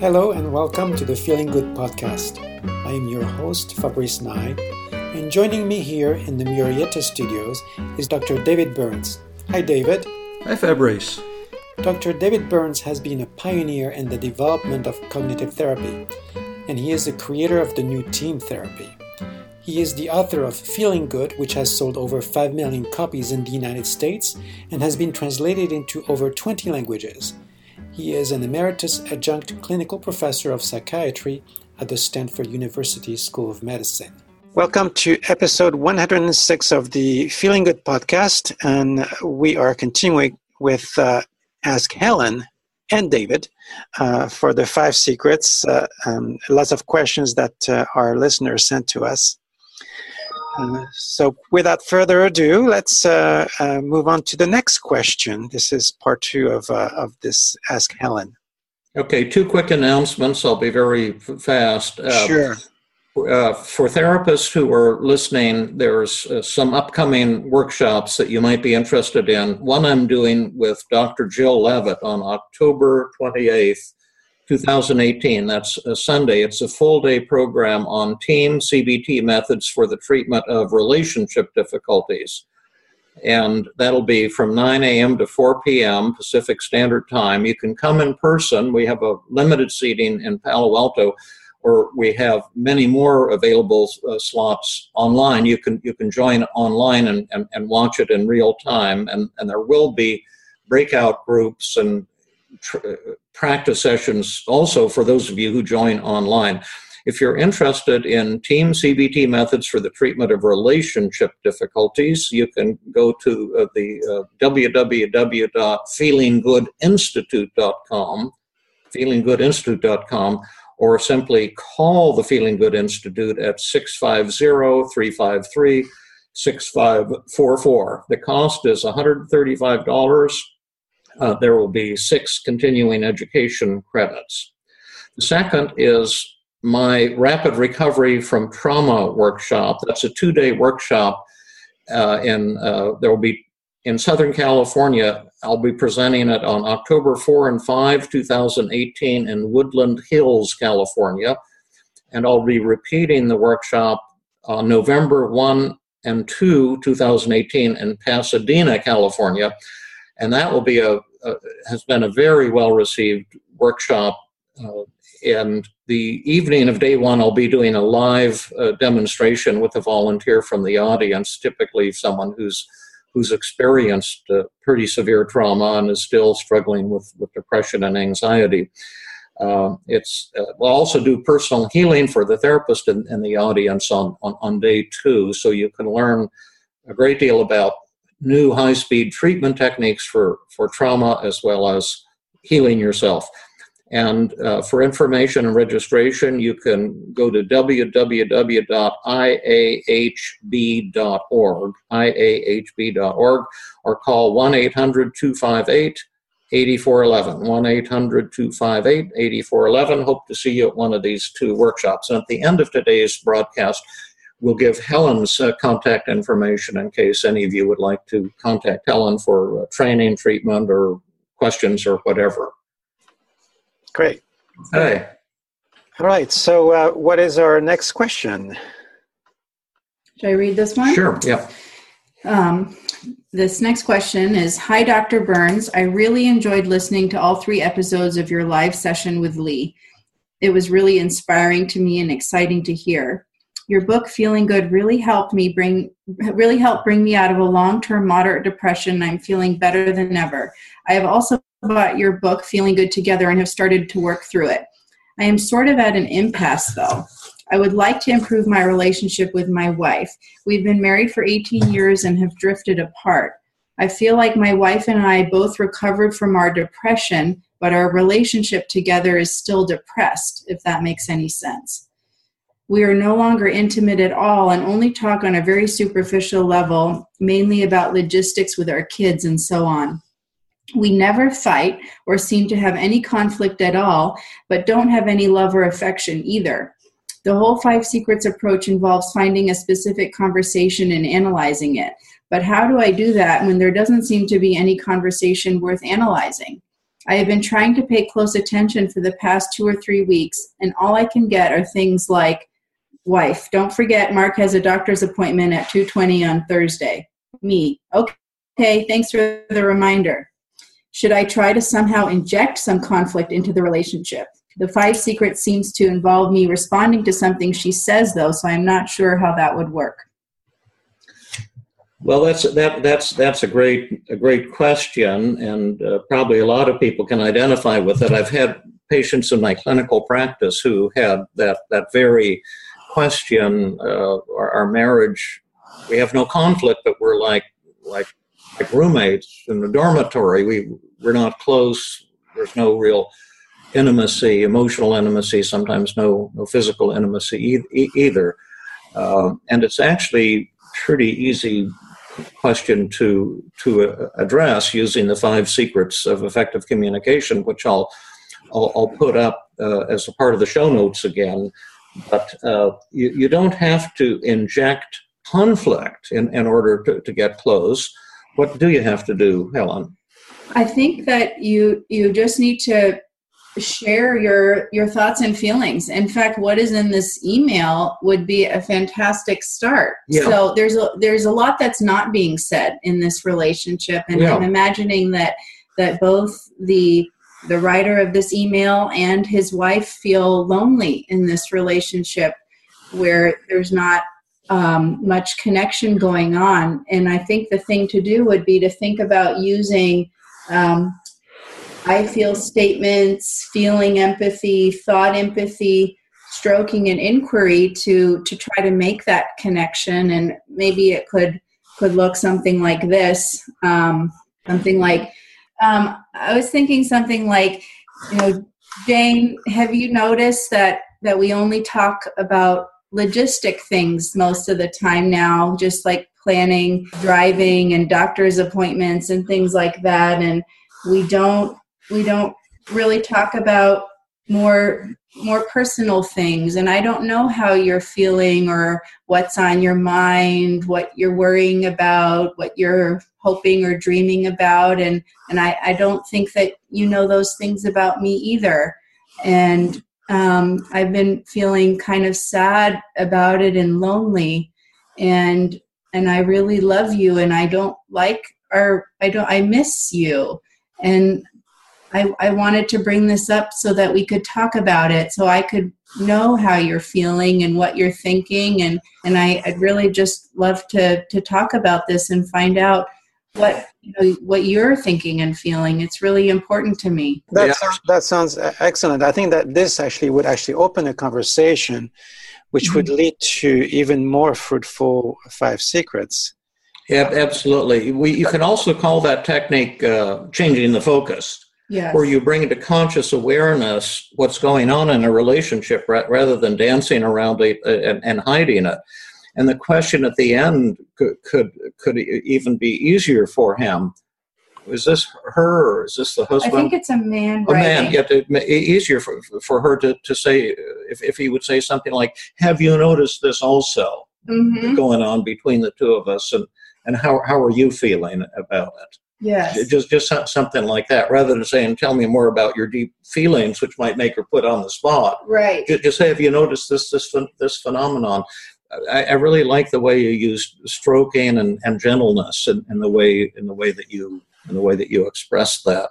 Hello and welcome to the Feeling Good podcast. I am your host, Fabrice Nye, and joining me here in the Murrieta studios is Dr. David Burns. Hi, David. Hi, Fabrice. Dr. David Burns has been a pioneer in the development of cognitive therapy, and he is the creator of the new team therapy. He is the author of Feeling Good, which has sold over 5 million copies in the United States and has been translated into over 20 languages. He is an emeritus adjunct clinical professor of psychiatry at the Stanford University School of Medicine. Welcome to episode 106 of the Feeling Good podcast, and we are continuing with uh, Ask Helen and David uh, for the five secrets. Uh, um, lots of questions that uh, our listeners sent to us. Uh, so, without further ado, let's uh, uh, move on to the next question. This is part two of, uh, of this Ask Helen. Okay, two quick announcements. I'll be very fast. Uh, sure. for therapists who are listening, there's some upcoming workshops that you might be interested in. One I'm doing with Dr. Jill Levitt on October 28th 2018. That's a Sunday. It's a full day program on team CBT methods for the treatment of relationship difficulties. And that'll be from 9 a.m. to 4 p.m. Pacific Standard Time. You can come in person. We have a limited seating in Palo Alto, or we have many more available uh, slots online. You can you can join online and, and, and watch it in real time. And, and there will be breakout groups and tr- practice sessions also for those of you who join online. If you're interested in team CBT methods for the treatment of relationship difficulties, you can go to uh, the uh, www.feelinggoodinstitute.com, feelinggoodinstitute.com, or simply call the Feeling Good Institute at 650 353 6544. The cost is $135 uh, there will be six continuing education credits. The second is my rapid recovery from trauma workshop. That's a two day workshop. Uh, in uh, there will be in Southern California. I'll be presenting it on October 4 and 5, 2018, in Woodland Hills, California. And I'll be repeating the workshop on November 1 and 2, 2018, in Pasadena, California and that will be a, a has been a very well received workshop. Uh, and the evening of day one, I'll be doing a live uh, demonstration with a volunteer from the audience, typically someone who's who's experienced uh, pretty severe trauma and is still struggling with, with depression and anxiety. Uh, it's uh, we'll also do personal healing for the therapist and, in the audience on, on, on day two, so you can learn a great deal about new high speed treatment techniques for, for trauma as well as healing yourself. And uh, for information and registration, you can go to www.iahb.org, iahb.org, or call 1 800 258 8411. 1 800 258 8411. Hope to see you at one of these two workshops. And at the end of today's broadcast, We'll give Helen's uh, contact information in case any of you would like to contact Helen for uh, training, treatment, or questions or whatever. Great. Hey. All right. So, uh, what is our next question? Should I read this one? Sure. Yeah. Um, this next question is Hi, Dr. Burns. I really enjoyed listening to all three episodes of your live session with Lee. It was really inspiring to me and exciting to hear your book feeling good really helped me bring really helped bring me out of a long-term moderate depression. I'm feeling better than ever. I have also bought your book feeling good together and have started to work through it. I am sort of at an impasse though. I would like to improve my relationship with my wife. We've been married for 18 years and have drifted apart. I feel like my wife and i both recovered from our depression but our relationship together is still depressed if that makes any sense we are no longer intimate at all and only talk on a very superficial level, mainly about logistics with our kids and so on. We never fight or seem to have any conflict at all, but don't have any love or affection either. The whole Five Secrets approach involves finding a specific conversation and analyzing it. But how do I do that when there doesn't seem to be any conversation worth analyzing? I have been trying to pay close attention for the past two or three weeks, and all I can get are things like, wife, don't forget Mark has a doctor's appointment at 2.20 on Thursday. Me, okay, thanks for the reminder. Should I try to somehow inject some conflict into the relationship? The five secrets seems to involve me responding to something she says, though, so I'm not sure how that would work. Well, that's that that's that's a great a great question, and uh, probably a lot of people can identify with it. I've had patients in my clinical practice who had that that very question. Uh, our, our marriage, we have no conflict, but we're like like like roommates in the dormitory. We we're not close. There's no real intimacy, emotional intimacy. Sometimes no no physical intimacy e- either. Uh, and it's actually pretty easy question to to uh, address using the five secrets of effective communication, which I'll I'll, I'll put up uh, as a part of the show notes again. But uh, you, you don't have to inject conflict in, in order to, to get close. What do you have to do, Helen? I think that you you just need to share your your thoughts and feelings in fact what is in this email would be a fantastic start yeah. so there's a there's a lot that's not being said in this relationship and yeah. i'm imagining that that both the the writer of this email and his wife feel lonely in this relationship where there's not um, much connection going on. And i think the thing to do would be to think about using um, I feel statements, feeling empathy, thought empathy, stroking an inquiry to to try to make that connection. And maybe it could could look something like this um, something like um, i was thinking something like you know jane have you noticed that that we only talk about logistic things most of the time now just like planning driving and doctor's appointments and things like that? And we don't we don't really talk about more more personal things. And i don't know how you're feeling or what's on your mind what you're worrying about what you're hoping or dreaming about. And and i, I don't think that you know those things about me either. And um, i've been feeling kind of sad about it and lonely. And and i really love you and i don't like or i don't i miss you. And I, I wanted to bring this up so that we could talk about it so I could know how you're feeling and what you're thinking and and I, would really just love to to talk about this and find out what you know what you're thinking and feeling. It's really important to me. That, yeah. sounds, that sounds excellent. I think that this actually would actually open a conversation which mm-hmm. would lead to even more fruitful five secrets. Yeah absolutely. We, you can also call that technique uh, changing the focus yes. where you bring into conscious awareness what's going on in a relationship rather than dancing around it and, and hiding it. And the question at the end could, could, could even be easier for him. Is this her or is this the husband? I think it's a man. A man. Yeah, easier for, for her to, to say if, if he would say something like, "Have you noticed this also mm-hmm. going on between the two of us?" and and how how are you feeling about it? Yes. Just just something like that, rather than saying, "Tell me more about your deep feelings," which might make her put on the spot. Right. Just, say, "Have you noticed this this this phenomenon?" I, I really like the way you use stroking and, and gentleness in, in the way in the way that you in the way that you express that.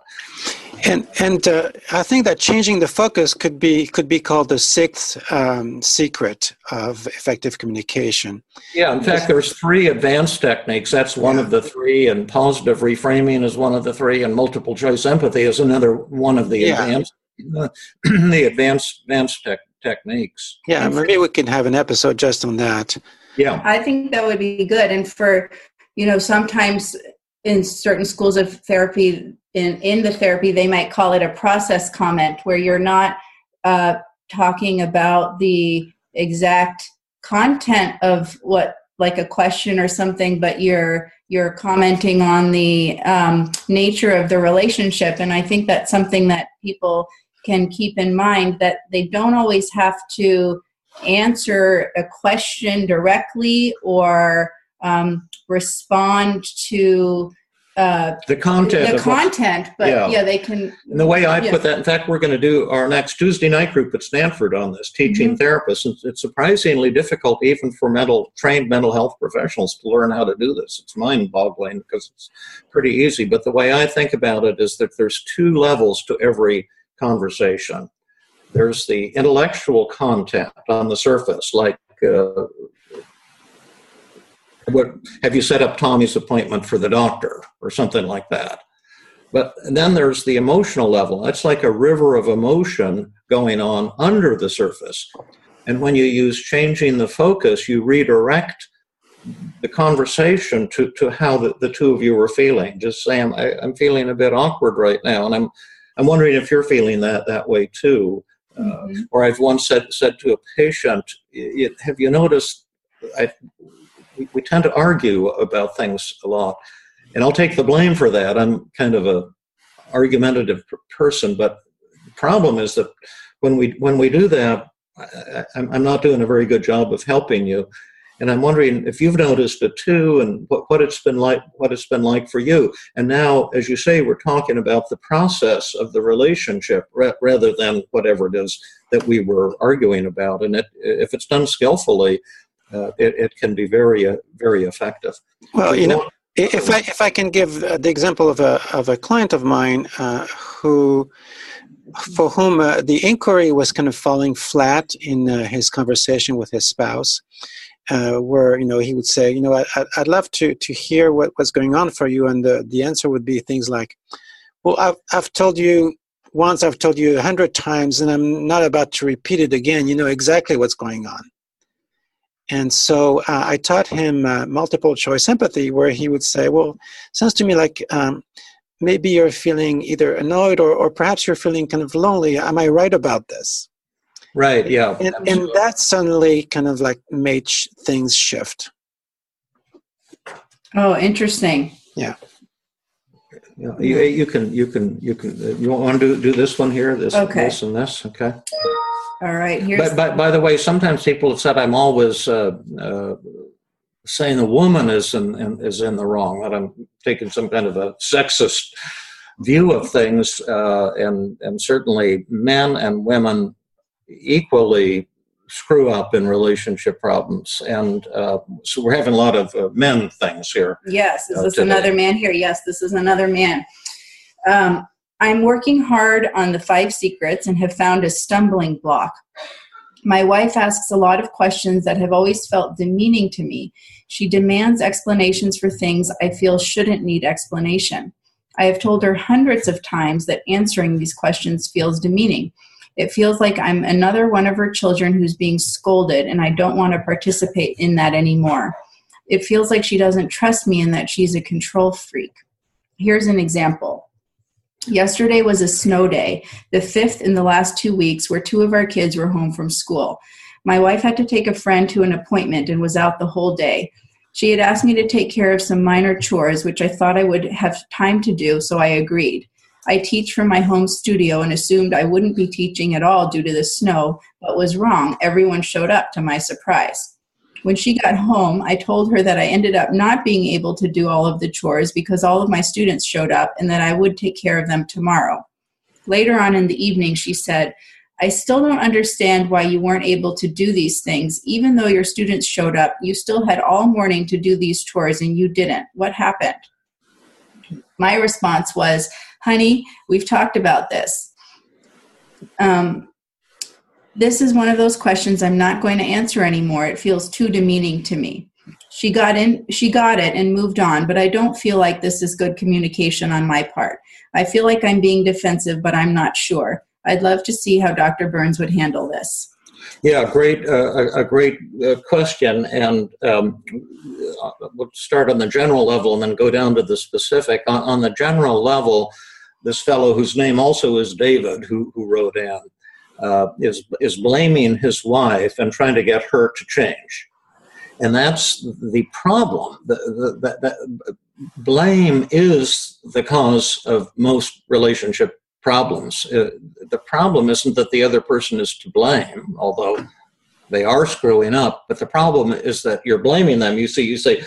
And and uh, I think that changing the focus could be could be called the sixth um, secret of effective communication. Yeah, in fact, there's three advanced techniques. That's one yeah. of the three, and positive reframing is one of the three, and multiple choice empathy is another one of the yeah. advanced uh, the advanced advanced te- techniques. Yeah, maybe we can have an episode just on that. Yeah, I think that would be good. And for you know, sometimes in certain schools of therapy in in the therapy they might call it a process comment where you're not uh, talking about the exact content of what like a question or something but you're you're commenting on the um, nature of the relationship. And i think that's something that people can keep in mind that they don't always have to answer a question directly or um, respond to uh, the content. the content, but yeah. yeah. they can. And the way I yeah. put that, in fact, we're going to do our next Tuesday night group at Stanford on this, teaching Mm-hmm. therapists. And it's surprisingly difficult, even for mental trained mental health professionals, to learn how to do this. It's mind-boggling because it's pretty easy. But the way I think about it is that there's two levels to every conversation. There's the intellectual content on the surface, like. Uh, what have you set up Tommy's appointment for the doctor or something like that? But then there's the emotional level. That's like a river of emotion going on under the surface. And when you use changing the focus, you redirect the conversation to, to how the, the two of you are feeling. Just say, I'm, I, I'm feeling a bit awkward right now. And I'm, I'm wondering if you're feeling that that way too. Uh, Mhm. or I've once said, said to a patient, have you noticed I, we, we tend to argue about things a lot. And i'll take the blame for that. I'm kind of a argumentative person but the problem is that when we when we do that I, I'm, I'm not doing a very good job of helping you. And i'm wondering if you've noticed it too and what, what it's been like what it's been like for you. And now as you say we're talking about the process of the relationship ra- rather than whatever it is that we were arguing about. And it, if it's done skillfully uh, it, it can be very uh, very effective. Well, you know, if I if I can give the example of a of a client of mine uh, who, for whom uh, the inquiry was kind of falling flat in uh, his conversation with his spouse, uh, where you know he would say, you know, I, I'd- I'd love to to hear what what's going on for you, and the the answer would be things like, well, I've I've told you. Once I've told you a hundred times, and I'm not about to repeat it again. You know exactly what's going on. And so uh, I taught him uh, multiple choice empathy, where he would say, Well, sounds to me like um, maybe you're feeling either annoyed or, or perhaps you're feeling kind of lonely. Am I right about this? Right. Yeah. And, and that suddenly kind of like made sh- things shift. Oh, interesting. Yeah, you, you can you can you can uh, you want to do, do this one here this Okay. this and this okay All right. Here's but, but by the way sometimes people have said i'm always uh, uh, saying the woman is in, in is in the wrong that i'm taking some kind of a sexist view of things uh, and and certainly men and women equally screw up in relationship problems and uh, so we're having a lot of uh, men things here Yes, is uh, this today. another man here? Yes, this is another man. Um, I'm working hard on the five secrets and have found a stumbling block. My wife asks a lot of questions that have always felt demeaning to me. She demands explanations for things I feel shouldn't need explanation. I have told her hundreds of times that answering these questions feels demeaning. It feels like I'm another one of her children who's being scolded, and I don't want to participate in that anymore it feels like she doesn't trust me and that she's a control freak. Here's an example. Yesterday was a snow day, the fifth in the last two weeks, where two of our kids were home from school. My wife had to take a friend to an appointment and was out the whole day. She had asked me to take care of some minor chores, which I thought I would have time to do, so I agreed. I teach from my home studio and assumed I wouldn't be teaching at all due to the snow, but was wrong. Everyone showed up to my surprise. When she got home, I told her that I ended up not being able to do all of the chores because all of my students showed up and that I would take care of them tomorrow. Later on in the evening, she said, I still don't understand why you weren't able to do these things. Even though your students showed up, you still had all morning to do these chores and you didn't. What happened? My response was, honey, we've talked about this. Um, this is one of those questions I'm not going to answer anymore. It feels too demeaning to me. She got in she got it and moved on, but I don't feel like this is good communication on my part. I feel like I'm being defensive, but I'm not sure. I'd love to see how Dr. Burns would handle this. Yeah, great, uh, a, great uh, question, and um, we'll start on the general level and then go down to the specific. On, on the general level, this fellow, whose name also is David, who who wrote in, uh, is is blaming his wife and trying to get her to change, and that's the problem. The, the, the, the blame is the cause of most relationship problems. Uh, the problem isn't that the other person is to blame, although they are screwing up. But the problem is that you're blaming them. You see, you say,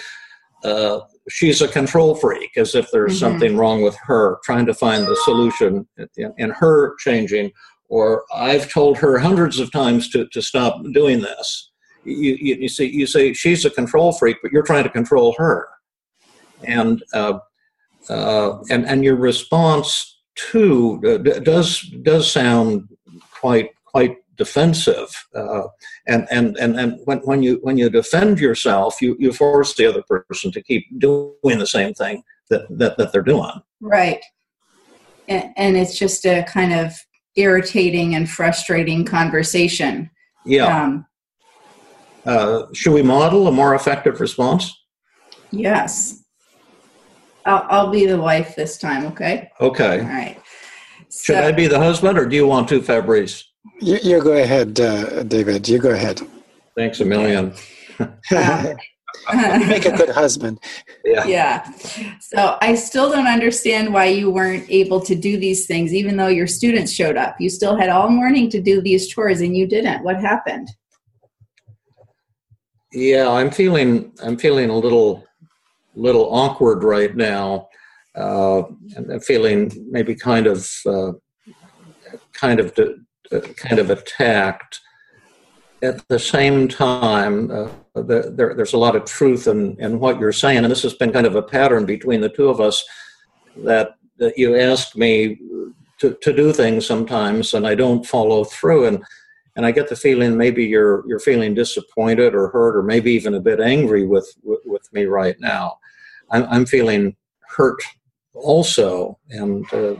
uh, she's a control freak, as if there's Mhm. something wrong with her, trying to find the solution in, in her changing. Or I've told her hundreds of times to, to stop doing this. You, you, you see, you say she's a control freak, but you're trying to control her, and uh, uh, and and your response too uh, does does sound quite quite defensive. Uh, and and and and when, when you when you defend yourself you you force the other person to keep doing the same thing that that, that they're doing Right. And, and it's just a kind of irritating and frustrating conversation. yeah Um, uh, should we model a more effective response yes. I'll, I'll be the wife this time, okay? All okay right. should i be the husband or do you want to fabrice You, you go ahead, uh, David. You go ahead. thanks a million you make a good husband. yeah yeah. So I still don't understand why you weren't able to do these things, even though your students showed up. You still had all morning to do these chores and you didn't. What happened? yeah i'm feeling i'm feeling a little little awkward right now uh, and I'm feeling maybe kind of uh, kind of uh, kind of attacked at the same time uh, the, there, there's a lot of truth in, in what you're saying and this has been kind of a pattern between the two of us that, that you ask me to, to do things sometimes and i don't follow through and and I get the feeling maybe you're you're feeling disappointed or hurt or maybe even a bit angry with with, with me right now. I'm, I'm feeling hurt also, and uh,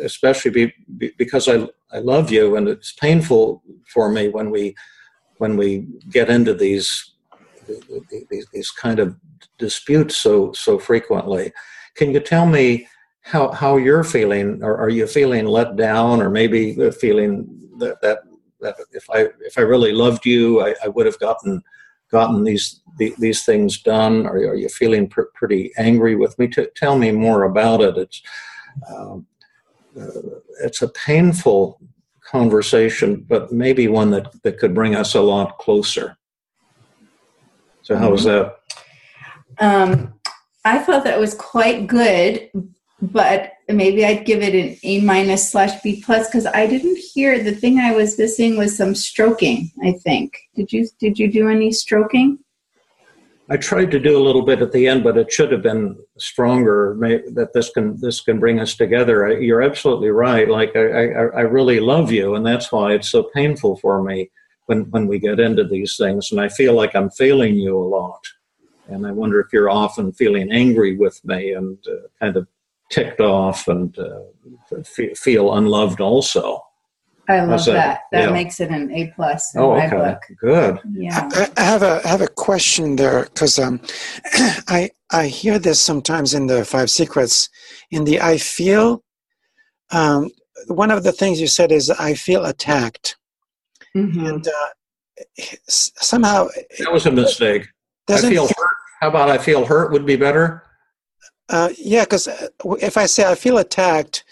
especially be, be, because I I love you, and it's painful for me when we when we get into these these, these kind of disputes so so frequently. Can you tell me how how you're feeling, or are you feeling let down, or maybe feeling that that that if I if I really loved you, I, I would have gotten gotten these the, these things done. Are, are you feeling pr- pretty angry with me? T- tell me more about it. It's um, uh, it's a painful conversation, but maybe one that, that could bring us a lot closer. So how was that? Um, I thought that was quite good, but maybe I'd give it an A minus slash B plus because I didn't hear the thing I was missing was some stroking. I think did you did you do any stroking? I tried to do a little bit at the end, but it should have been stronger. That this can this can bring us together. I, you're absolutely right. Like I, I, I really love you, and that's why it's so painful for me when when we get into these things. And I feel like I'm failing you a lot. And I wonder if you're often feeling angry with me and uh, kind of ticked off and uh, feel unloved also. I love How's that? that. That Yeah. makes it an A plus in Oh, my okay, book. good. Yeah. I, I have a I have a question there because um, I I hear this sometimes in the Five Secrets. In the I feel, um, one of the things you said is I feel attacked, Mhm. and uh, somehow That was a mistake. I feel hurt. How about I feel hurt would be better? Uh, yeah, because if I say I feel attacked, i-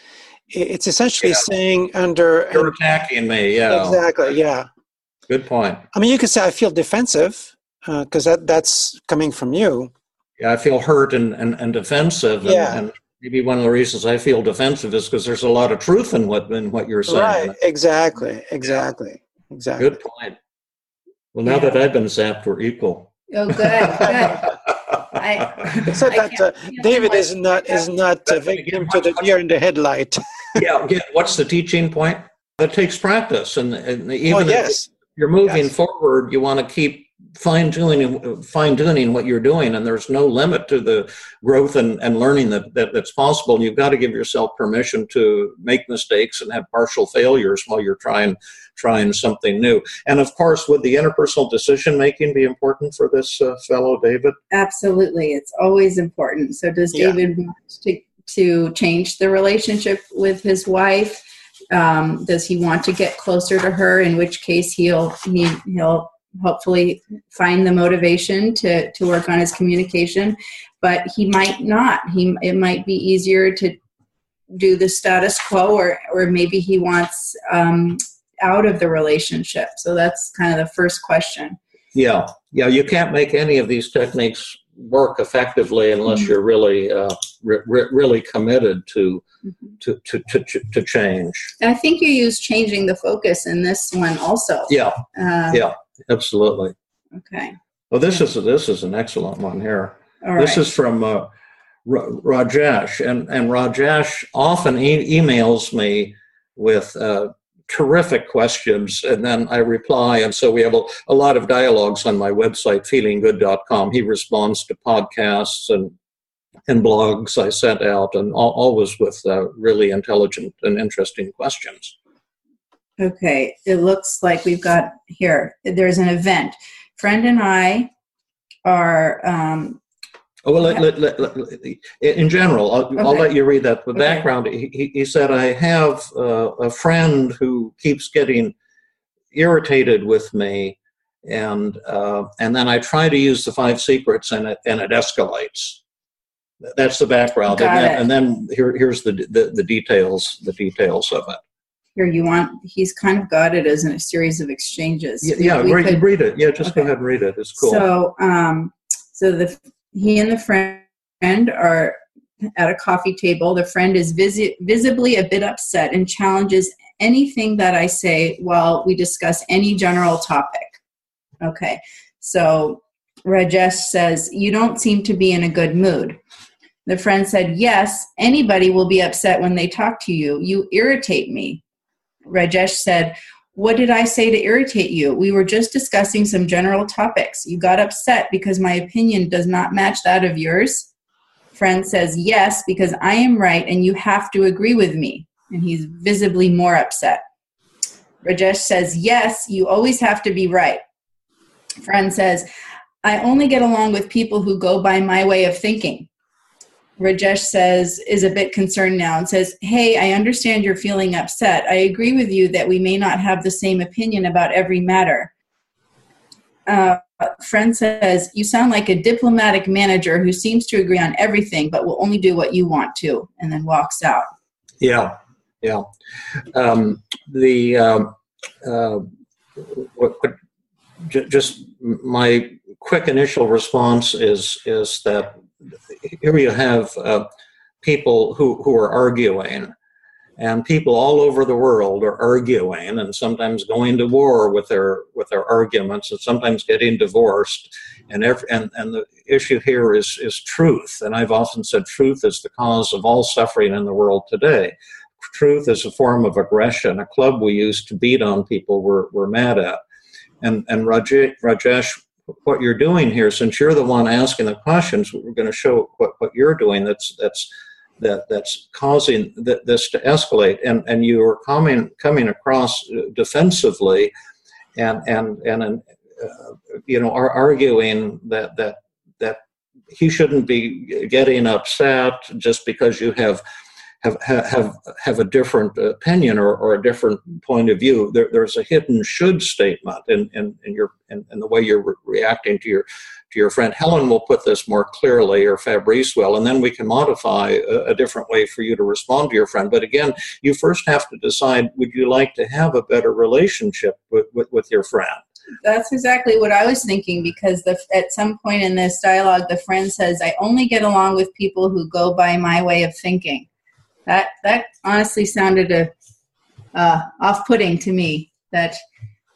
it's essentially Yeah. saying under You're attacking me. Yeah. exactly. Yeah, Good point. I mean you could say I feel defensive uh, because that that's coming from you. Yeah, I feel hurt and, and, and defensive. And, Yeah. and maybe one of the reasons I feel defensive is because there's a lot of truth in what in what you're saying. Right. Exactly. Exactly. Exactly. Good point. Well, now Yeah. that I've been zapped, we're equal. Oh, good. Good. I, Except I that uh, David is not is not a victim to the what's- deer in the headlight. yeah. Again, what's the teaching point? That takes practice, and, and oh even if yes. you're moving Yes. forward, you want to keep fine tuning fine tuning what you're doing, and there's no limit to the growth and, and learning that, that that's possible. And you've got to give yourself permission to make mistakes and have partial failures while you're trying trying something new. And of course, would the interpersonal decision making be important for this uh, fellow David? Absolutely. It's always important. So does Yeah. David want to, to change the relationship with his wife? Um, does he want to get closer to her? In which case he'll he, he'll hopefully find the motivation to, to work on his communication, but he might not. He it might be easier to do the status quo or or maybe he wants um, out of the relationship. So that's kind of the first question. Yeah, yeah. You can't make any of these techniques work effectively unless Mhm. you're really uh, re- re- really committed to, Mhm. to, to, to, to change. And I think you use changing the focus in this one also. Yeah, Um, yeah, absolutely. Okay. Well, this is this is an excellent one here. All This right. is from uh, Ra- Rajesh, and and Rajesh often e- emails me with uh, terrific questions, and then I reply, and so we have a, a lot of dialogues on my website, feelinggood.com. He responds to podcasts and and blogs I sent out, and al- always with uh, really intelligent and interesting questions. Okay, it looks like we've got here, there's an event. Friend and I are, um, Oh, well, let, let, let, in general, I'll, I'll let you read that. The Okay. background, he, he- said, I have uh, a friend who keeps getting irritated with me, and uh, and then I try to use the five secrets, and it and it escalates. That's the background, and, then, and then here, here's the, the the details, the details of it. here you want, he's kind of got it as in a series of exchanges. Yeah, yeah read, could- read it. Yeah, just go ahead and read it. It's cool. So, um, so the he and the friend are at a coffee table. The friend is visi- visibly a bit upset and challenges anything that I say while we discuss any general topic. Okay, so Rajesh says, "You don't seem to be in a good mood." The friend said, "Yes, anybody will be upset when they talk to you. You irritate me." Rajesh said, what did I say to irritate you? We were just discussing some general topics. You got upset because my opinion does not match that of yours. Friend says, Yes, because I am right and you have to agree with me. And he's visibly more upset. Rajesh says, Yes, you always have to be right. Friend says, I only get along with people who go by my way of thinking. Rajesh says, is a bit concerned now and says, Hey, I understand you're feeling upset. I agree with you that we may not have the same opinion about every matter. Uh, friend says, You sound like a diplomatic manager who seems to agree on everything but will only do what you want to, and then walks out. Yeah, yeah. Um, the um, uh, what, what, just my quick initial response is is that here you have uh, people who who are arguing, and people all over the world are arguing, and sometimes going to war with their with their arguments, and sometimes getting divorced. And, every, and and the issue here is is truth, and I've often said truth is the cause of all suffering in the world today truth is a form of aggression, a club we use to beat on people we're, we're mad at. And, and Rajesh, Rajesh, what you're doing here, since you're the one asking the questions, we're going to show what, what you're doing that's, that's, that, that's causing th- this to escalate. And, and you are coming, coming across defensively and, and, and uh, you know, are arguing that, that, that he shouldn't be getting upset just because you have have have have a different opinion or, or a different point of view. There, there's a hidden should statement in, in, in your in, in, the way you're re- reacting to your to your friend. Helen will put this more clearly, or Fabrice will, and then we can modify a, a different way for you to respond to your friend. But again, you first have to decide: would you like to have a better relationship with, with, with your friend? That's exactly what I was thinking because the, at some point in this dialogue, the friend says, I only get along with people who go by my way of thinking. That, that honestly sounded a, uh, off-putting to me, that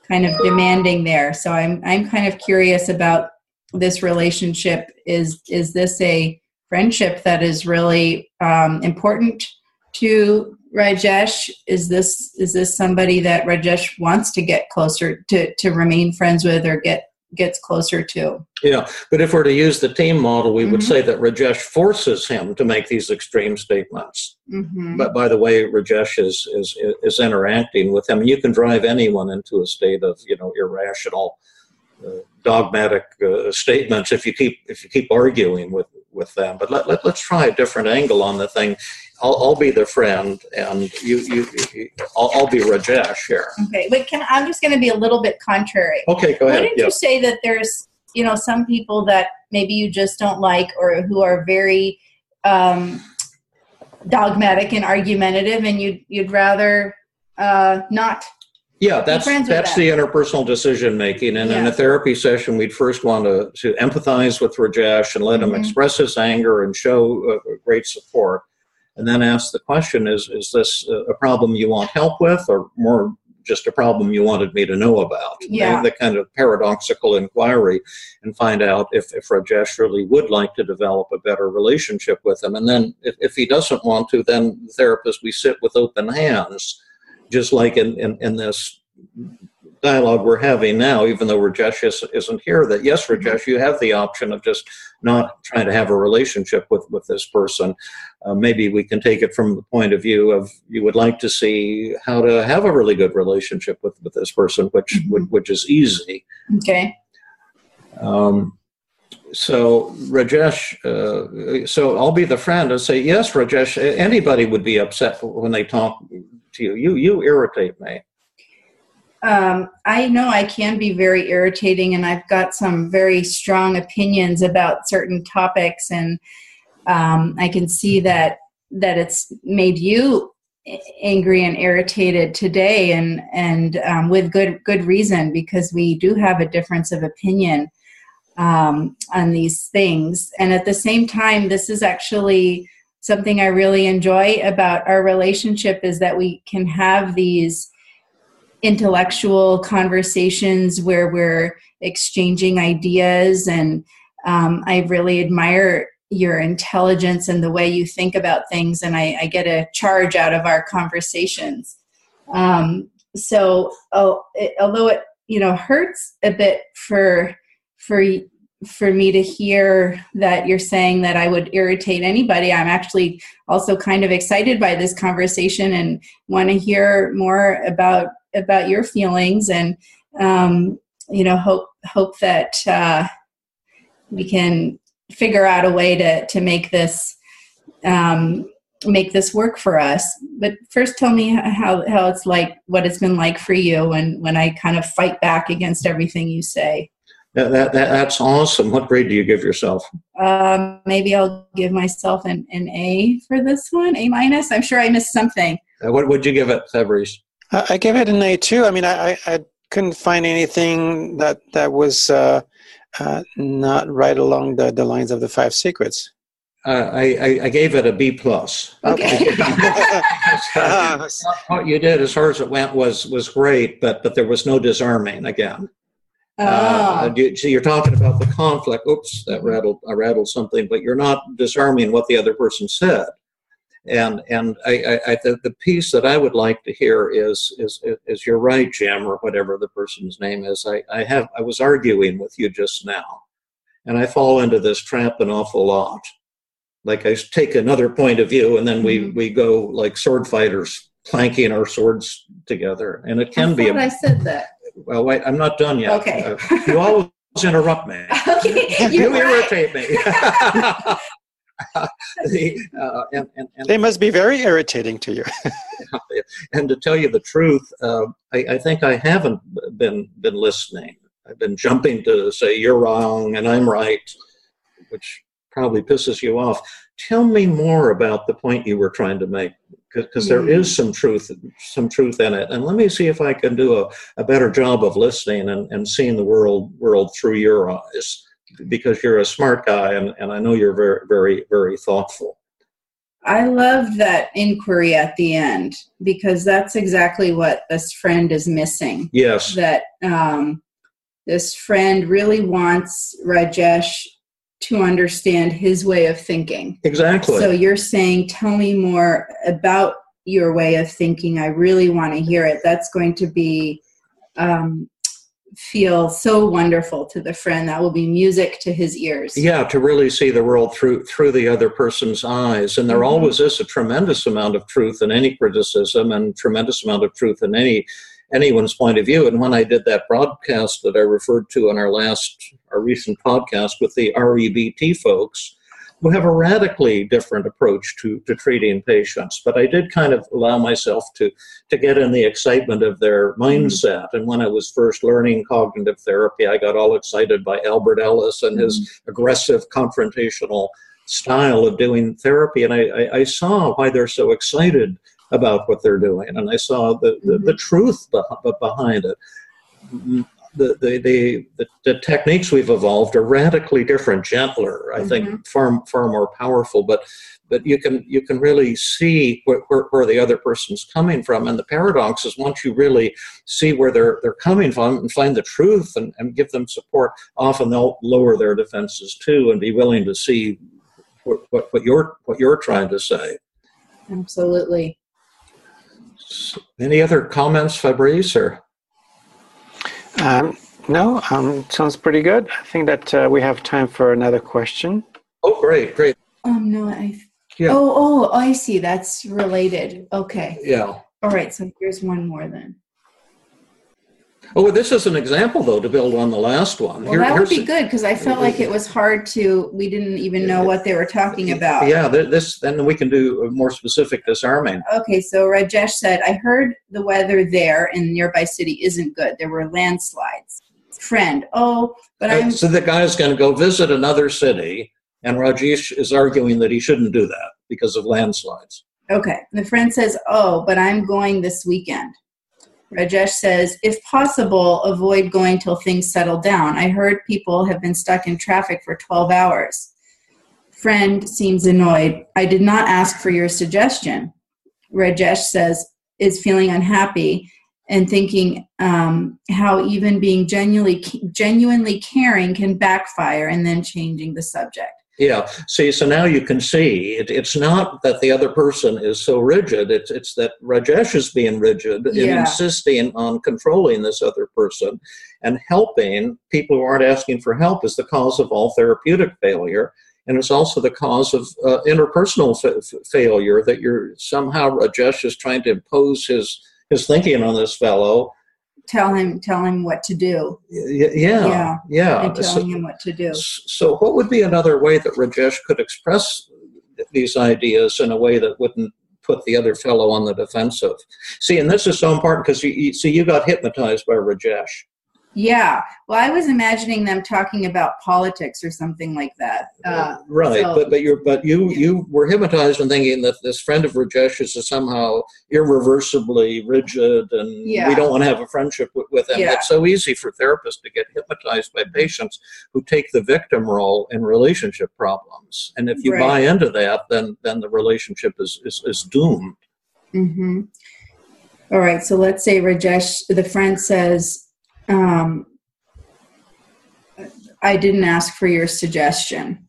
kind of demanding there. So I'm, I'm kind of curious about this relationship. Is, is this a friendship that is really um, important to Rajesh? Is this is this somebody that Rajesh wants to get closer to to remain friends with or get gets closer to? Yeah, but if we're to use the team model, we would Mhm. say that Rajesh forces him to make these extreme statements. Mm-hmm. But by the way, Rajesh is, is is interacting with him, and you can drive anyone into a state of you know irrational, uh, dogmatic uh, statements if you keep if you keep arguing with with them. But let, let let's try a different angle on the thing. I'll, I'll be the friend, and you you, you I'll, I'll be Rajesh here. Okay, but can I'm just going to be a little bit contrary. Okay, go ahead. Wouldn't Yeah. you say that there's you know some people that maybe you just don't like or who are very um, dogmatic and argumentative, and you'd you'd rather uh, not Yeah, that's that's them. the interpersonal decision making. And in a therapy session, we'd first want to, to empathize with Rajesh and let him Mhm. express his anger and show uh, great support. And then ask the question: Is is this a problem you want help with, or more just a problem you wanted me to know about? Yeah. The, the kind of paradoxical inquiry, and find out if if Rajesh really would like to develop a better relationship with him. And then if, if he doesn't want to, then the therapist we sit with open hands just like in, in, in this dialogue we're having now, even though Rajesh is, isn't here, that yes, Rajesh, you have the option of just not trying to have a relationship with, with this person. Uh, maybe we can take it from the point of view of you would like to see how to have a really good relationship with, with this person, which, Mhm. which, which is easy. Okay. Um, so Rajesh, uh, so I'll be the friend and say, yes, Rajesh, anybody would be upset when they talk to you. You, you irritate me. Um, I know I can be very irritating, and I've got some very strong opinions about certain topics, and um, I can see that that it's made you angry and irritated today, and and um, with good good reason because we do have a difference of opinion um, on these things, and at the same time, this is actually something I really enjoy about our relationship is that we can have these intellectual conversations where we're exchanging ideas. And um, i really admire your intelligence and the way you think about things and i, I get a charge out of our conversations. Um, so oh, it, although it you know hurts a bit for for for me to hear that you're saying that i would irritate anybody i'm actually also kind of excited by this conversation and want to hear more about about your feelings and um, you know hope hope that uh, we can figure out a way to to make this um, make this work for us. But first tell me how how it's like what it's been like for you when when i kind of fight back against everything you say That, that, that, that's awesome. What grade do you give yourself? um, maybe i'll give myself an, an a for this one a minus i'm sure i missed something Uh, what would you give it, Fabrice? I I give it an A too. I mean, I, I, I couldn't find anything that that was uh, uh, not right along the, the lines of the five secrets. Uh, I, I, I gave it a B plus. okay what you did, as far as it went, was was great, but but there was no disarming again. Uh, oh. you, so you're talking about the conflict. Oops, that rattled I rattled something, but you're not disarming what the other person said. And and I, I, I the, the piece that I would like to hear is is is you're right, Jim, or whatever the person's name is. I, I have I was arguing with you just now, and I fall into this trap an awful lot. Like I take another point of view, and then we Mhm. we go like sword fighters clanking our swords together, and it can I be thought I a said that. Well. Wait, I'm not done yet. Okay. Uh, you always interrupt me. okay, You right. irritate me. The, uh, and, and, and, they must be very irritating to you. and to tell you the truth, uh, I, I think I haven't been been listening. I've been jumping to say you're wrong and I'm right, which probably pisses you off. Tell me more about the point you were trying to make, because there is some truth, some truth in it. And let me see if I can do a, a better job of listening and, and seeing the world world through your eyes, because you're a smart guy and, and I know you're very very very thoughtful. I love that inquiry at the end because that's exactly what this friend is missing. Yes. That um, this friend really wants Rajesh to understand his way of thinking. Exactly. So you're saying, tell me more about your way of thinking. I really want to hear it. That's going to be um, feel so wonderful to the friend. That will be music to his ears. yeah to really see the world through through the other person's eyes and there Mhm. always is a tremendous amount of truth in any criticism and tremendous amount of truth in any anyone's point of view and when i did that broadcast that i referred to in our last our recent podcast with the rebt folks who have a radically different approach to, to treating patients. But i did kind of allow myself to to get in the excitement of their mm-hmm. mindset. And when i was first learning cognitive therapy i got all excited by albert ellis and his mm-hmm. aggressive confrontational style of doing therapy. And I, I, I saw why they're so excited about what they're doing, and I saw the, the, the mm-hmm. truth behind it. The, the, the, the, techniques we've evolved are radically different, gentler, I think mm-hmm. far, far more powerful, but but you can you can really see where, where, where, the other person's coming from and the paradox is once you really see where they're they're coming from and find the truth and, and give them support often they'll lower their defenses too and be willing to see what, what, what you're what you're trying to say. Absolutely. Any other comments fabrice or um, no um, sounds pretty good i think that uh, we have time for another question oh great great um no i yeah. Oh, oh, I see. That's related. Okay. Yeah. All right. So here's one more then. Oh, well, this is an example, though, to build on the last one. Well, Here, that would be good because I felt like it was hard to. We didn't even know what they were talking about. Yeah, this. Then we can do more specific disarming. Okay, so Rajesh said, "I heard the weather there in nearby city isn't good. There were landslides." Friend, oh, but I'm. So the guy is going to go visit another city and Rajesh is arguing that he shouldn't do that because of landslides. Okay. The friend says, Oh, but I'm going this weekend. Rajesh says, If possible, avoid going till things settle down. I heard people have been stuck in traffic for 12 hours. Friend seems annoyed. I did not ask for your suggestion. Rajesh says, is feeling unhappy and thinking um, how even being genuinely genuinely caring can backfire and then changing the subject yeah. See, so now you can see it, it's not that the other person is so rigid. It's it's that Rajesh is being rigid yeah. in insisting on controlling this other person, and helping people who aren't asking for help is the cause of all therapeutic failure, and it's also the cause of uh, interpersonal failure. That you're somehow Rajesh is trying to impose his his thinking on this fellow, tell him tell him what to do. Yeah, yeah, yeah. And telling so, him what to do. So, what would be another way that Rajesh could express these ideas in a way that wouldn't put the other fellow on the defensive? See, and this is so important because you, you see, you got hypnotized by Rajesh. Yeah. Well, I was imagining them talking about politics or something like that. Uh, right. So, but but you but you you were hypnotized in thinking that this friend of Rajesh is somehow irreversibly rigid, and yeah. we don't want to have a friendship with, with him. Yeah. It's so easy for therapists to get hypnotized by patients who take the victim role in relationship problems, and if you right. buy into that, then then the relationship is is, is doomed. Mm-hmm. All right. So let's say Rajesh, the friend says um, I didn't ask for your suggestion.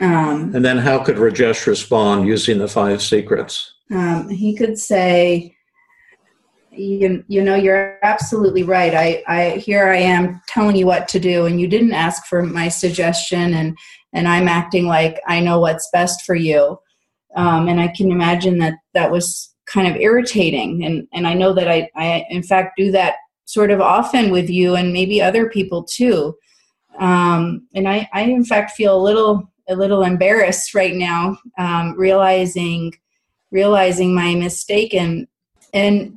Um, and then how could Rajesh respond using the five secrets? Um, he could say, you, you know, you're absolutely right. I, I, here I am telling you what to do, and you didn't ask for my suggestion, and, and I'm acting like I know what's best for you. Um, and I can imagine that that was kind of irritating. And, and I know that I, I, in fact, do that sort of often with you and maybe other people too. Um, and I, I, in fact, feel a little a little embarrassed right now, um, realizing realizing my mistake and and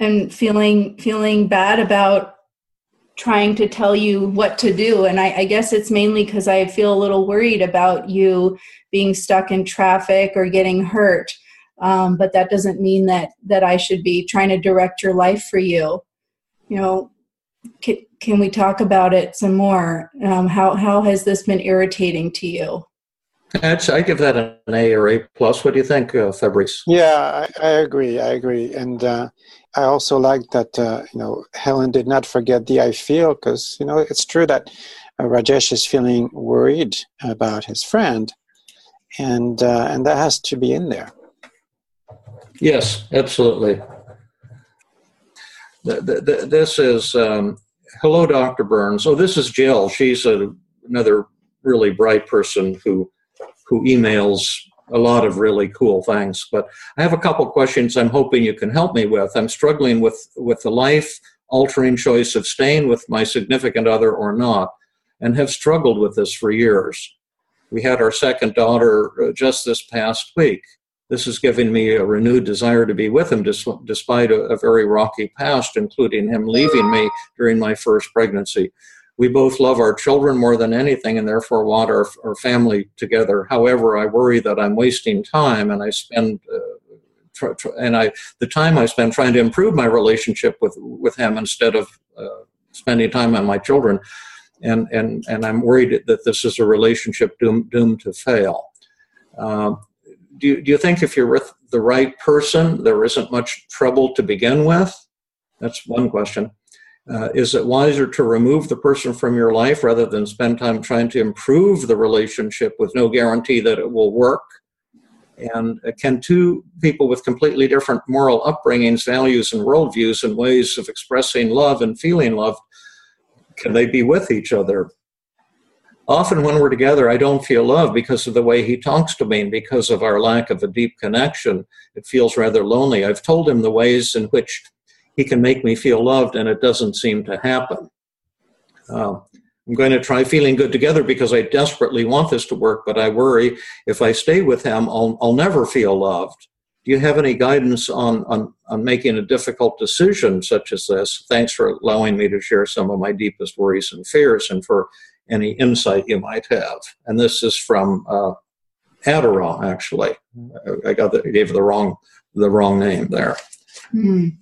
and feeling feeling bad about trying to tell you what to do. And I, I guess it's mainly because I feel a little worried about you being stuck in traffic or getting hurt. Um, but that doesn't mean that that I should be trying to direct your life for you you know, can, can we talk about it some more? Um, how how has this been irritating to you? I'd, I give that an A or A plus. What do you think, uh, Fabrice? Yeah, I, I, agree. I agree, and uh, I also like that. Uh, you know, Helen did not forget the I feel because you know it's true that uh, Rajesh is feeling worried about his friend, and uh, and that has to be in there. Yes, absolutely this is um, hello, Dr. Burns. Oh, this is Jill. She's a, another really bright person who who emails a lot of really cool things. But I have a couple questions I'm hoping you can help me with. I'm struggling with with the life altering choice of staying with my significant other or not, and have struggled with this for years. We had our second daughter uh, just this past week. This has given me a renewed desire to be with him despite a, a very rocky past, including him leaving me during my first pregnancy. We both love our children more than anything and therefore want our, our family together. However, I worry that I'm wasting time and I spend uh, and I the time I spend trying to improve my relationship with with him instead of uh, spending time on my children, and and and I'm worried that this is a relationship doomed doomed to fail. Um, do you, do you think if you're with the right person, there isn't much trouble to begin with? That's one question. Uh, is it wiser to remove the person from your life rather than spend time trying to improve the relationship with no guarantee that it will work? And uh, can two people with completely different moral upbringings, values, and worldviews and ways of expressing love and feeling love, can they be with each other? Often, when we're together, I don't feel love because of the way he talks to me and because of our lack of a deep connection. It feels rather lonely. I've told him the ways in which he can make me feel loved, and it doesn't seem to happen. Uh, I'm going to try feeling good together because I desperately want this to work, but I worry if I stay with him, I'll, I'll never feel loved. Do you have any guidance on, on, on making a difficult decision such as this? Thanks for allowing me to share some of my deepest worries and fears and for any insight you might have. And this is from uh, Adarah, actually. I got the, gave the wrong the wrong name there. Mm.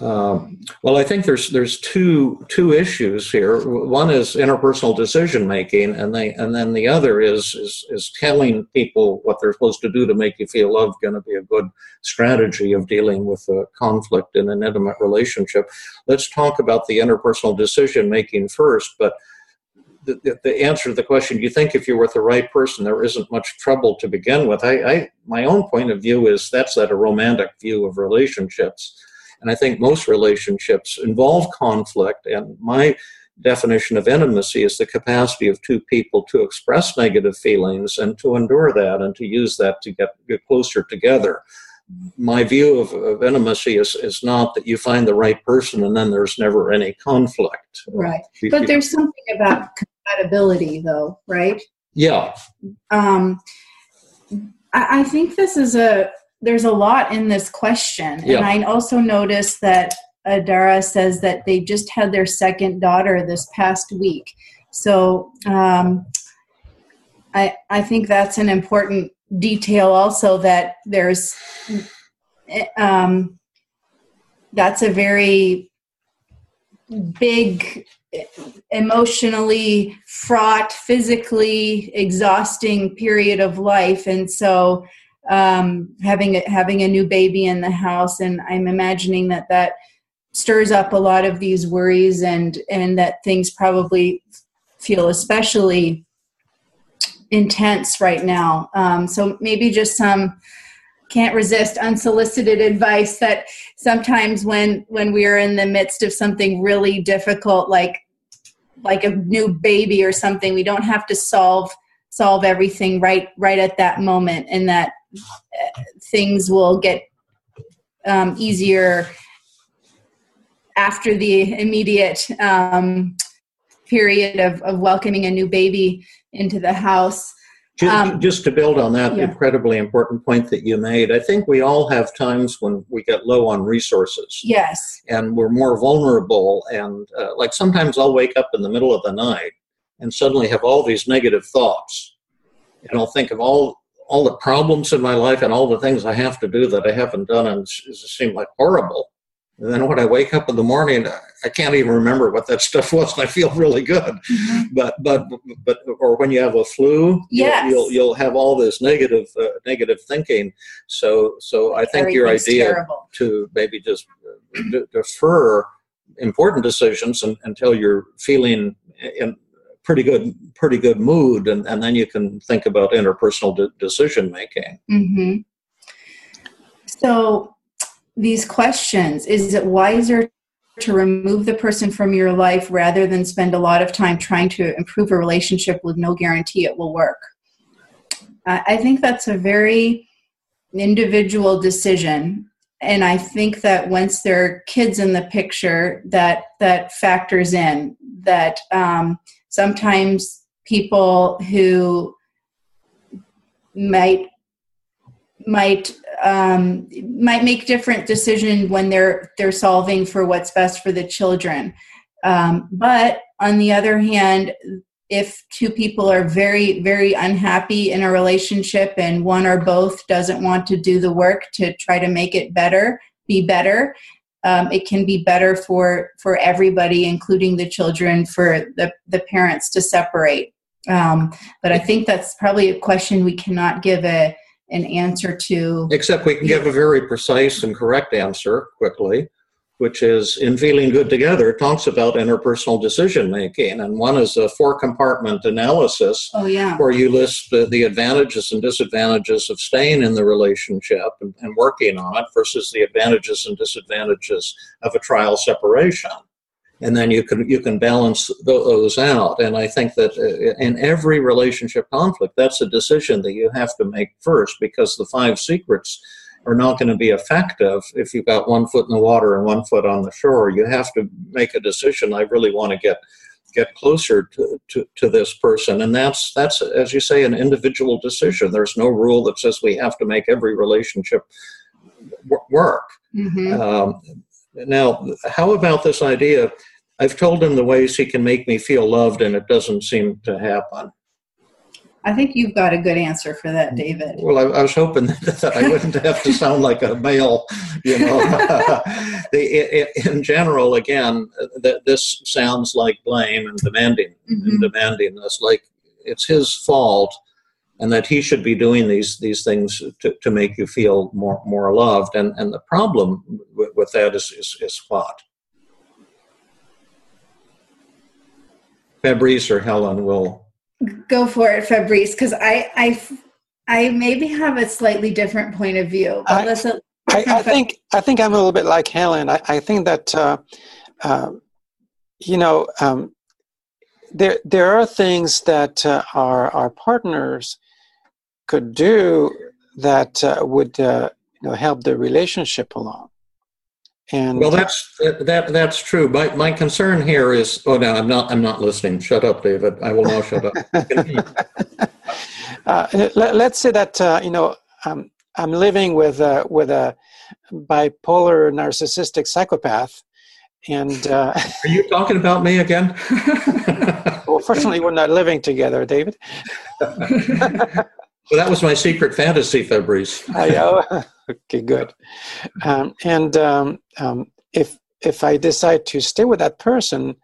Uh, well, I think there's there's two two issues here. One is interpersonal decision making, and they and then the other is is is telling people what they're supposed to do to make you feel loved. Going to be a good strategy of dealing with a conflict in an intimate relationship. Let's talk about the interpersonal decision making first, but. The, the, answer to the question, you think if you're with the right person, there isn't much trouble to begin with? I, I my own point of view is that's that a romantic view of relationships and I think most relationships involve conflict. And my definition of intimacy is the capacity of two people to express negative feelings and to endure that and to use that to get, get closer together. My view of, of intimacy is, is not that you find the right person and then there's never any conflict. Right. But there's something about compatibility, though, right? Yeah. Um, I, I think this is a there's a lot in this question. Yeah. And I also noticed that Adarah says that they just had their second daughter this past week. So um, I, I think that's an important detail also that there's um, that's a very big emotionally fraught physically exhausting period of life. And so um, having a, having a new baby in the house, and I'm imagining that that stirs up a lot of these worries and and that things probably feel especially intense right now. Um, so maybe just some can't resist unsolicited advice that sometimes when when we are in the midst of something really difficult like like a new baby or something we don't have to solve solve everything right right at that moment and that things will get um, easier after the immediate um, period of, of welcoming a new baby into the house. Just, um, just, to build on that yeah. incredibly important point that you made, I think we all have times when we get low on resources. Yes. And we're more vulnerable. And uh, like sometimes I'll wake up in the middle of the night and suddenly have all these negative thoughts. And I'll think of all all the problems in my life and all the things I have to do that I haven't done and it seem like horrible. And then when I wake up in the morning, I can't even remember what that stuff was, and I feel really good. Mm-hmm. But but but or when you have a flu, yes. you'll, you'll, you'll have all this negative uh, negative thinking. So so I think your idea terrible. to maybe just d- defer important decisions and, until you're feeling in, pretty good pretty good mood and, and then you can think about interpersonal de- decision making mm-hmm. so these questions. Is it wiser to remove the person from your life rather than spend a lot of time trying to improve a relationship with no guarantee it will work? I think that's a very individual decision. And i think that once there are kids in the picture that that factors in that um, sometimes people who might might um, might make different decisions when they're they're solving for what's best for the children. Um, but on the other hand, if two people are very very unhappy in a relationship and one or both doesn't want to do the work to try to make it better be better um, it can be better for for everybody including the children for the, the parents to separate um, but i think that's probably a question we cannot give a an answer to except we can give a very precise and correct answer quickly which is in feeling good together talks about interpersonal decision making and one is a four compartment analysis oh yeah. where you list the, the advantages and disadvantages of staying in the relationship and, and working on it versus the advantages and disadvantages of a trial separation and then you can you can balance those out and i think that uh, in every relationship conflict that's a decision that you have to make first because the five secrets are not going to be effective if you've got one foot in the water and one foot on the shore. You have to make a decision. I really want to get get closer to, to, to this person and that's that's as you say an individual decision there's no rule that says we have to make every relationship work mm-hmm. um, now how about this idea i've told him the ways he can make me feel loved and it doesn't seem to happen I think you've got a good answer for that, David. Well, I, I was hoping that I wouldn't have to sound like a male, you know. the, in general, again, that this sounds like blame and demanding, mm-hmm. and demanding this, like it's his fault, and that he should be doing these these things to, to make you feel more more loved. And and the problem with, with that is, is is what. Fabrice or Helen will Go for it, Fabrice, because I, I, I maybe have a slightly different point of view. But I, let's, I, I, think I think I'm a little bit like Helen. I, I think that uh, uh, you know um, there there are things that uh, our our partners could do that uh, would uh, you know help the relationship along. And well, that's that that's true. My my concern here is oh no, I'm not I'm not listening. Shut up, David. I will now shut up. uh, let, us say that uh, you know um, I'm living with uh, with a bipolar narcissistic psychopath, and uh, are you talking about me again? well, fortunately, we're not living together, David. Well, that was my secret fantasy, Fabrice. I know. Okay, good. Um, and um, um, if if I decide to stay with that person,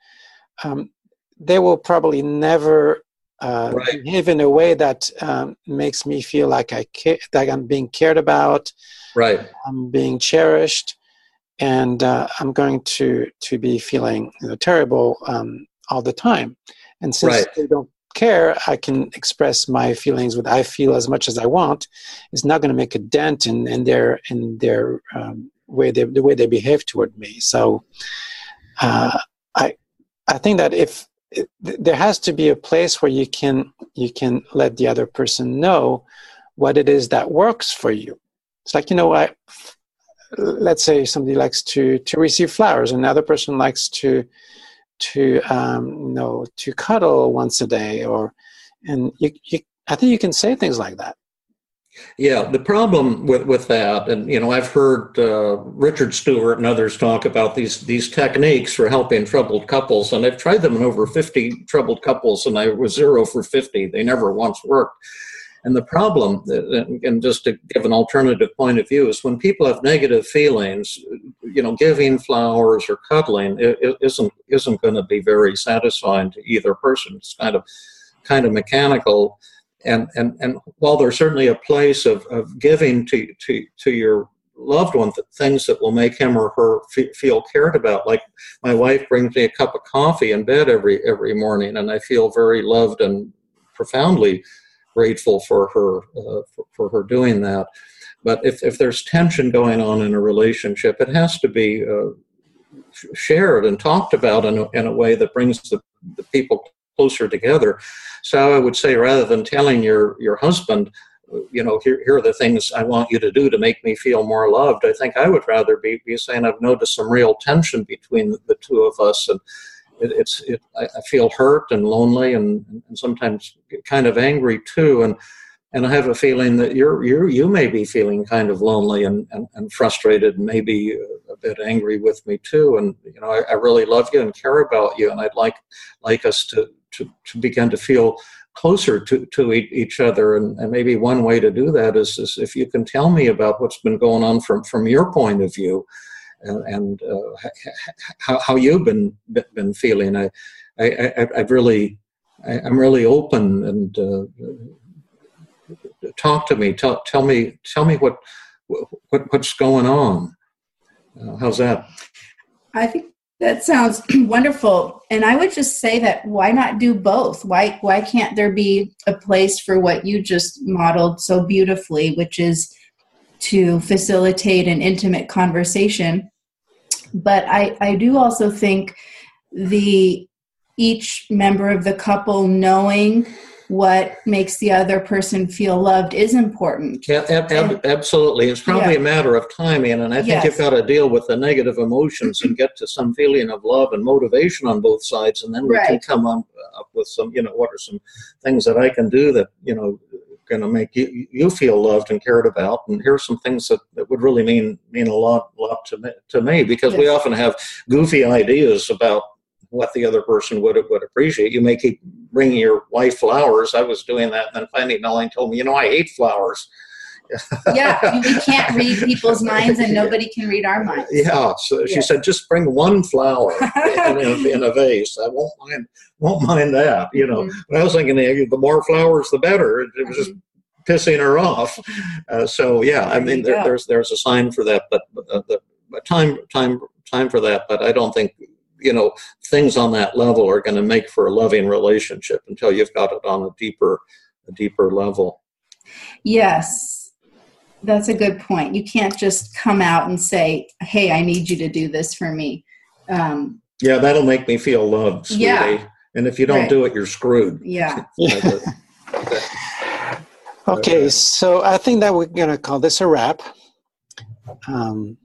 um, they will probably never uh, right. behave in a way that um, makes me feel like I ca- that I'm being cared about. Right. I'm being cherished, and uh, I'm going to to be feeling you know, terrible um, all the time. And since right. they don't care, I can express my feelings with I feel as much as I want. It's not going to make a dent in, in their in their um, way they, the way they behave toward me. So uh, I I think that if there has to be a place where you can you can let the other person know what it is that works for you. It's like you know I let's say somebody likes to to receive flowers, another person likes to to um, you know to cuddle once a day or and you, you i think you can say things like that. Yeah the problem with with that and you know i've heard uh, richard stuart and others talk about these these techniques for helping troubled couples and i've tried them in over 50 troubled couples and i was zero for 50 they never once worked and the problem, uh, uh, and just to give an alternative point of view, is when people have negative feelings, you know, giving flowers or cuddling isn't isn't going to be very satisfying to either person. It's kind of kind of mechanical. And, and, and while there's certainly a place of, of giving to, to, to your loved one things that will make him or her feel cared about. Like my wife brings me a cup of coffee in bed every every morning, and I feel very loved and profoundly grateful for her uh, for, for, her doing that. But if, if there's tension going on in a relationship, it has to be uh, shared and talked about in a, in a way that brings the, the people closer together. So I would say rather than telling your, your husband, you know, here, here are the things I want you to do to make me feel more loved. I think I would rather be, be saying I've noticed some real tension between the two of us and it, it's it, I, feel hurt and lonely and, and sometimes kind of angry too. And and I have a feeling that you're you you may be feeling kind of lonely and, and, and frustrated and maybe a bit angry with me too. And you know I, I, really love you and care about you. And I'd like like us to to, to begin to feel closer to, to each other. And, and, maybe one way to do that is, is if you can tell me about what's been going on from, from your point of view and, uh, how, how you've been, been feeling. I, I, I, have really, I, am really open and uh, talk to me. Tell, tell me, tell me what, what what's going on. Uh, how's that? I think that sounds wonderful. And I would just say that why not do both? Why why can't there be a place for what you just modeled so beautifully, which is to facilitate an intimate conversation? But I, I do also think the each member of the couple knowing what makes the other person feel loved is important. Yeah, ab- ab- absolutely. It's probably yeah. a matter of timing, and I think yes. you've got to deal with the negative emotions and get to some feeling of love and motivation on both sides, and then we right. can come up, up with some, you know, what are some things that I can do that, you know, going to make you, you feel loved and cared about and here's some things that, that would really mean mean a lot lot to me, to me because yes. we often have goofy ideas about what the other person would would appreciate. You may keep bringing your wife flowers. I was doing that, and then finally Nolene told me, you know, I hate flowers. Yeah, we can't read people's minds, and nobody can read our minds. Yeah, so she said, just bring one flower in, a, in, a, vase. I won't mind, won't mind that. You know, mm-hmm. I was thinking the more flowers, the better. It, it was just mm-hmm. pissing her off. Uh, so yeah, I mean, there, there's there's a sign for that, but uh, the time time time for that. But I don't think you know things on that level are going to make for a loving relationship until you've got it on a deeper a deeper level yes that's a good point. You can't just come out and say hey i need you to do this for me. Um, yeah that'll make me feel loved sweetie. yeah. And if you don't right. do it you're screwed. Yeah. Okay so i think that we're going to call this a wrap. Um,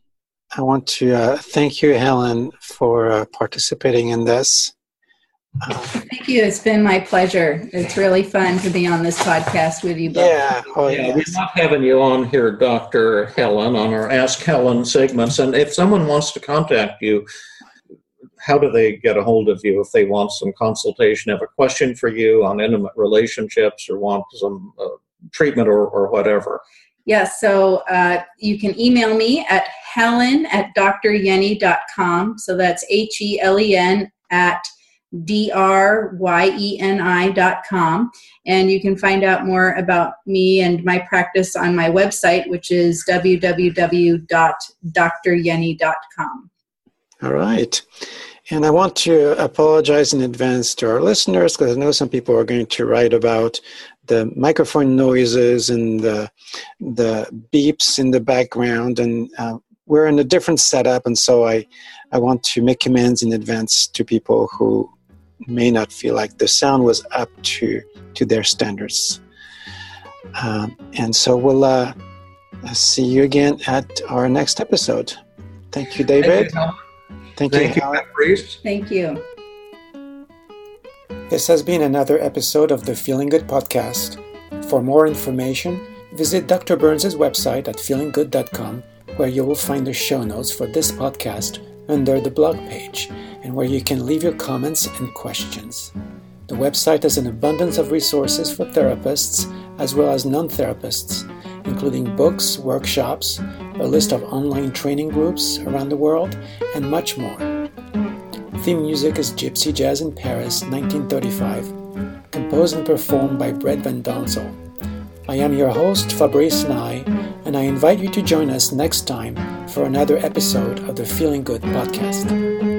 I want to uh, thank you, Helen, for uh, participating in this. Thank you. It's been my pleasure. It's really fun to be on this podcast with you both. Yeah, oh, yeah. Yes. We love having you on here, Dr. Helen, on our Ask Helen segments. And if someone wants to contact you, how do they get a hold of you if they want some consultation, have a question for you on intimate relationships, or want some uh, treatment or, or whatever? Yes, yeah, so uh, you can email me at helen at dryeni.com. So that's H E L E N at D R Y E N I.com. And you can find out more about me and my practice on my website, which is www.dryeni.com. All right. And I want to apologize in advance to our listeners because I know some people are going to write about the microphone noises and the, the beeps in the background. And uh, we're in a different setup. And so I, I want to make amends in advance to people who may not feel like the sound was up to, to their standards. Um, and so we'll uh, see you again at our next episode. Thank you, David. Thank you, Thank you, Thank you, Thank you. This has been another episode of the Feeling Good podcast. For more information, visit Dr. Burns' website at feelinggood.com, where you will find the show notes for this podcast under the blog page, and where you can leave your comments and questions. The website has an abundance of resources for therapists as well as non therapists, including books, workshops, a list of online training groups around the world, and much more. Theme music is Gypsy Jazz in Paris, 1935, composed and performed by Brett Van Donsel. I am your host, Fabrice Nye, and I invite you to join us next time for another episode of the Feeling Good podcast.